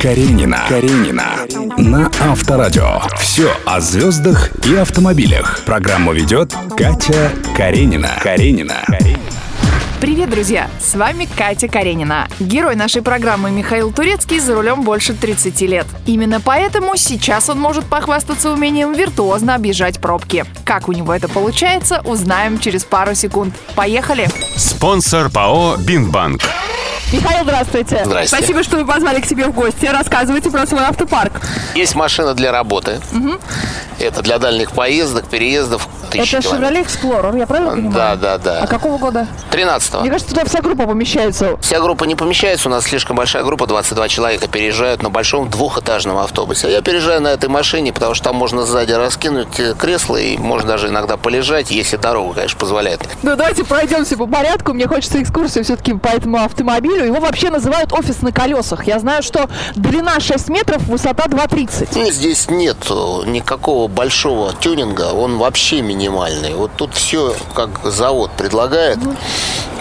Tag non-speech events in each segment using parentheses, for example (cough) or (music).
Каренина. Каренина. На Авторадио. Все о звездах и автомобилях. Программу ведет Катя Каренина. Каренина. Привет, друзья! С вами Катя Каренина. Герой нашей программы Михаил Турецкий за рулем больше 30 лет. Именно поэтому сейчас он может похвастаться умением виртуозно объезжать пробки. Как у него это получается, узнаем через пару секунд. Поехали! Спонсор ПАО «Бинбанк». Михаил, здравствуйте. Здрасте. Спасибо, что вы позвали к себе в гости. Рассказывайте про свой автопарк. Есть машина для работы. Это для дальних поездок, переездов. Это. Chevrolet Explorer, я правильно понимаю? Да, да, да. А какого года? 13 Мне кажется, туда вся группа помещается. Вся группа не помещается, у нас слишком большая группа, 22 человека переезжают на большом двухэтажном автобусе. Я переезжаю на этой машине, потому что там можно сзади раскинуть э, кресло и можно даже иногда полежать, если дорога, конечно, позволяет. Ну, давайте пройдемся по порядку. Мне хочется экскурсию все-таки по этому автомобилю. Его вообще называют офис на колесах. Я знаю, что длина 6 метров, высота 2,30. Ну, Здесь нет никакого большого тюнинга, он вообще минимальный. Вот тут все как завод предлагает.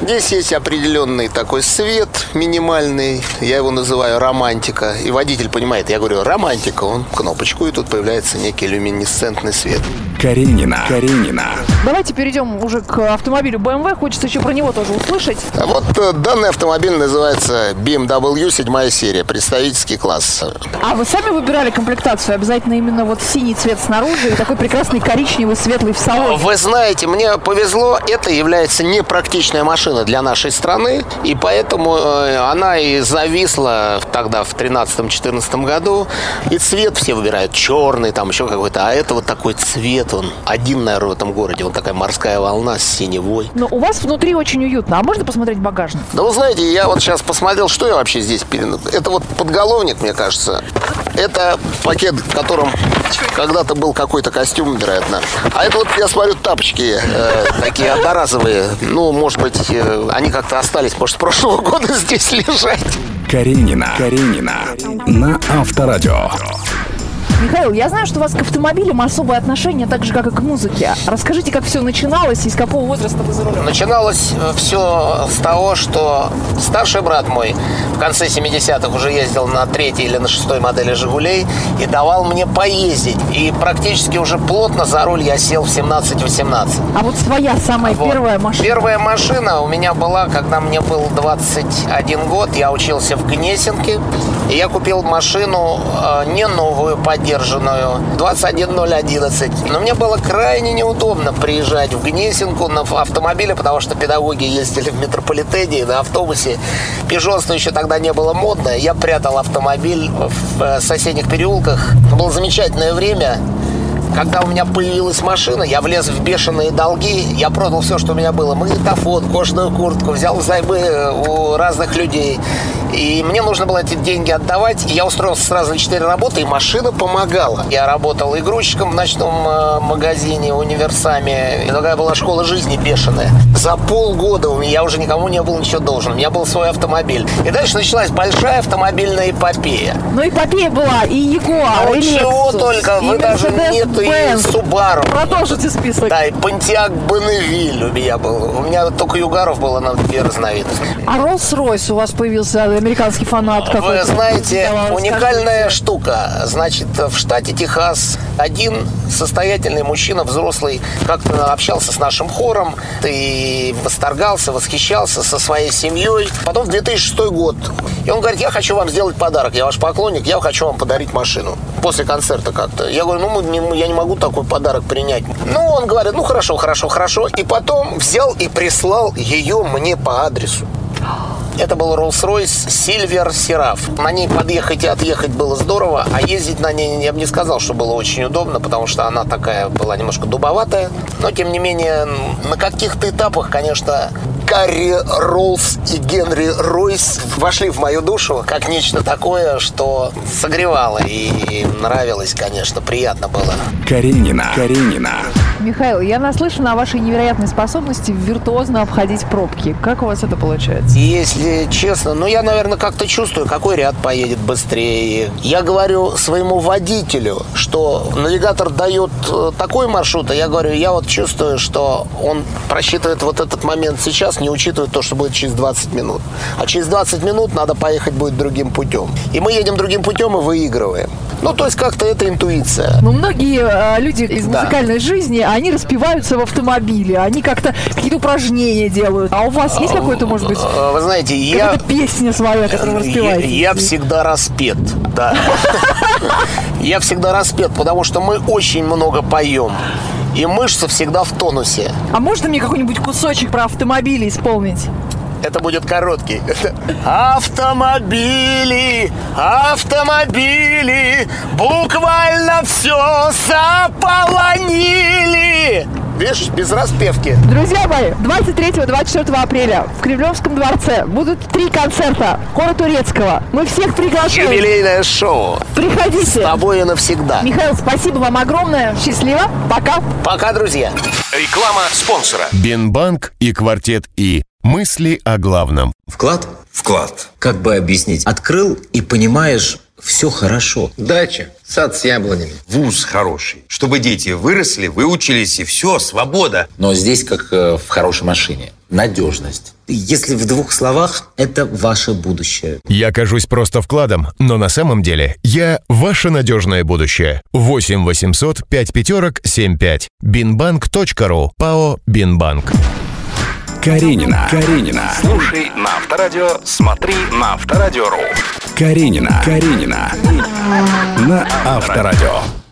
Здесь есть определенный такой свет минимальный, я его называю романтика. И водитель понимает, я говорю романтика, он кнопочку, и тут появляется некий люминесцентный свет. Каренина. Каренина. Давайте перейдем уже к автомобилю BMW. Хочется еще про него тоже услышать. А Вот э, данный автомобиль называется BMW 7 серия, представительский класс. А вы сами выбирали комплектацию? Обязательно именно вот синий цвет снаружи и такой прекрасный коричневый, светлый в салоне. Вы знаете, мне повезло, это является непрактичная машина для нашей страны, и поэтому э, она и зависла тогда в 13-14 году. И цвет все выбирают черный, там еще какой-то, а это вот такой цвет, он один, наверное, в этом городе, он такая морская волна с синевой. Но у вас внутри очень уютно. А можно посмотреть багажник? Да вы знаете, я вот сейчас посмотрел, что я вообще здесь перен... Это вот подголовник, мне кажется. Это пакет, в котором когда-то был какой-то костюм, вероятно. А это вот, я смотрю, тапочки э, такие одноразовые. Ну, может быть, э, они как-то остались, может, с прошлого года (laughs) здесь лежать. Каренина. Каренина. На Авторадио. Михаил, я знаю, что у вас к автомобилям особое отношение, так же, как и к музыке. Расскажите, как все начиналось и с какого возраста вы за рулем? Начиналось все с того, что старший брат мой в конце 70-х уже ездил на третьей или на шестой модели «Жигулей» и давал мне поездить. И практически уже плотно за руль я сел в 17-18. А вот своя самая Вот. первая машина. Первая машина у меня была, когда мне был 21 год. Я учился в Гнесинке. И я купил машину э, не новую, поддержанную, 21011. Но мне было крайне неудобно приезжать в Гнесинку на автомобиле, потому что педагоги ездили в метрополитене на автобусе. Пижонство еще тогда не было модно. Я прятал автомобиль в э, соседних переулках. Было замечательное время. Когда у меня появилась машина, я влез в бешеные долги, я продал все, что у меня было. Магнитофон, кожаную куртку, взял займы э, у разных людей. И мне нужно было эти деньги отдавать. И я устроился сразу на 4 работы, и машина помогала. Я работал игрушечком в ночном э, магазине, универсаме. И такая была школа жизни бешеная. За полгода у меня я уже никому не был ничего должен. У меня был свой автомобиль. И дальше началась большая автомобильная эпопея. Ну, эпопея была и Ягуар, Ну, и чего Lexus, только, и вы даже нет, и. Субару. Продолжите список. Да, и Понтиак Бонневиль у меня был. У меня только Югаров было на две разновидности. А Rolls-Royce у вас появился американский фанат Вы какой-то? знаете, Давай, уникальная расскажите. штука. Значит, в штате Техас один состоятельный мужчина, взрослый, как-то общался с нашим хором и восторгался, восхищался со своей семьей. Потом в 2006 год. И он говорит, я хочу вам сделать подарок. Я ваш поклонник, я хочу вам подарить машину. После концерта как-то. Я говорю, ну, мы не- я не могу такой подарок принять. Ну, он говорит, ну, хорошо, хорошо, хорошо. И потом взял и прислал ее мне по адресу. Это был Rolls-Royce Silver Seraph. На ней подъехать и отъехать было здорово, а ездить на ней я бы не сказал, что было очень удобно, потому что она такая была немножко дубоватая. Но, тем не менее, на каких-то этапах, конечно, Гарри Роллс и Генри Ройс вошли в мою душу как нечто такое, что согревало и нравилось, конечно, приятно было. Каренина. Каренина. Михаил, я наслышана о вашей невероятной способности виртуозно обходить пробки. Как у вас это получается? Если честно, ну я, наверное, как-то чувствую, какой ряд поедет быстрее. Я говорю своему водителю, что навигатор дает э, такой маршрут, а я говорю, я вот чувствую, что он просчитывает вот этот момент сейчас, не учитывает то, что будет через 20 минут. А через 20 минут надо поехать будет другим путем. И мы едем другим путем и выигрываем. Ну, то есть как-то это интуиция. Ну, многие э, люди из Да. музыкальной жизни, они распиваются в автомобиле, они как-то какие-то упражнения делают. А у вас есть какой-то, может быть, Э, Вы знаете, я... песня своя, которую вы Я, распеваете? я всегда распет, да. (laughs) Я всегда распет, потому что мы очень много поем. И мышцы всегда в тонусе. А можно мне какой-нибудь кусочек про автомобили исполнить? Это будет короткий. Автомобили, автомобили, буквально все заполонили. Видишь, без распевки. Друзья мои, 23-24 апреля в Кремлевском дворце будут три концерта хора турецкого. Мы всех приглашаем. Юбилейное шоу. С Приходите. тобой и навсегда. Михаил, спасибо вам огромное. Счастливо. Пока. Пока, друзья. Реклама спонсора. Бинбанк и Квартет И. Мысли о главном. Вклад? Вклад. Как бы объяснить? Открыл и понимаешь, все хорошо. Дача. Сад с яблонями. Вуз хороший. Чтобы дети выросли, выучились и все, свобода. Но здесь, как э, в хорошей машине, надежность. Если в двух словах, это ваше будущее. Я кажусь просто вкладом, но на самом деле я ваше надежное будущее. 8 800 5 пятерок 75. Бинбанк.ру. ПАО Бинбанк. Каренина. Каренина. Слушай на Авторадио, смотри на Авторадио.ру. Каренина. Каренина. На Авторадио.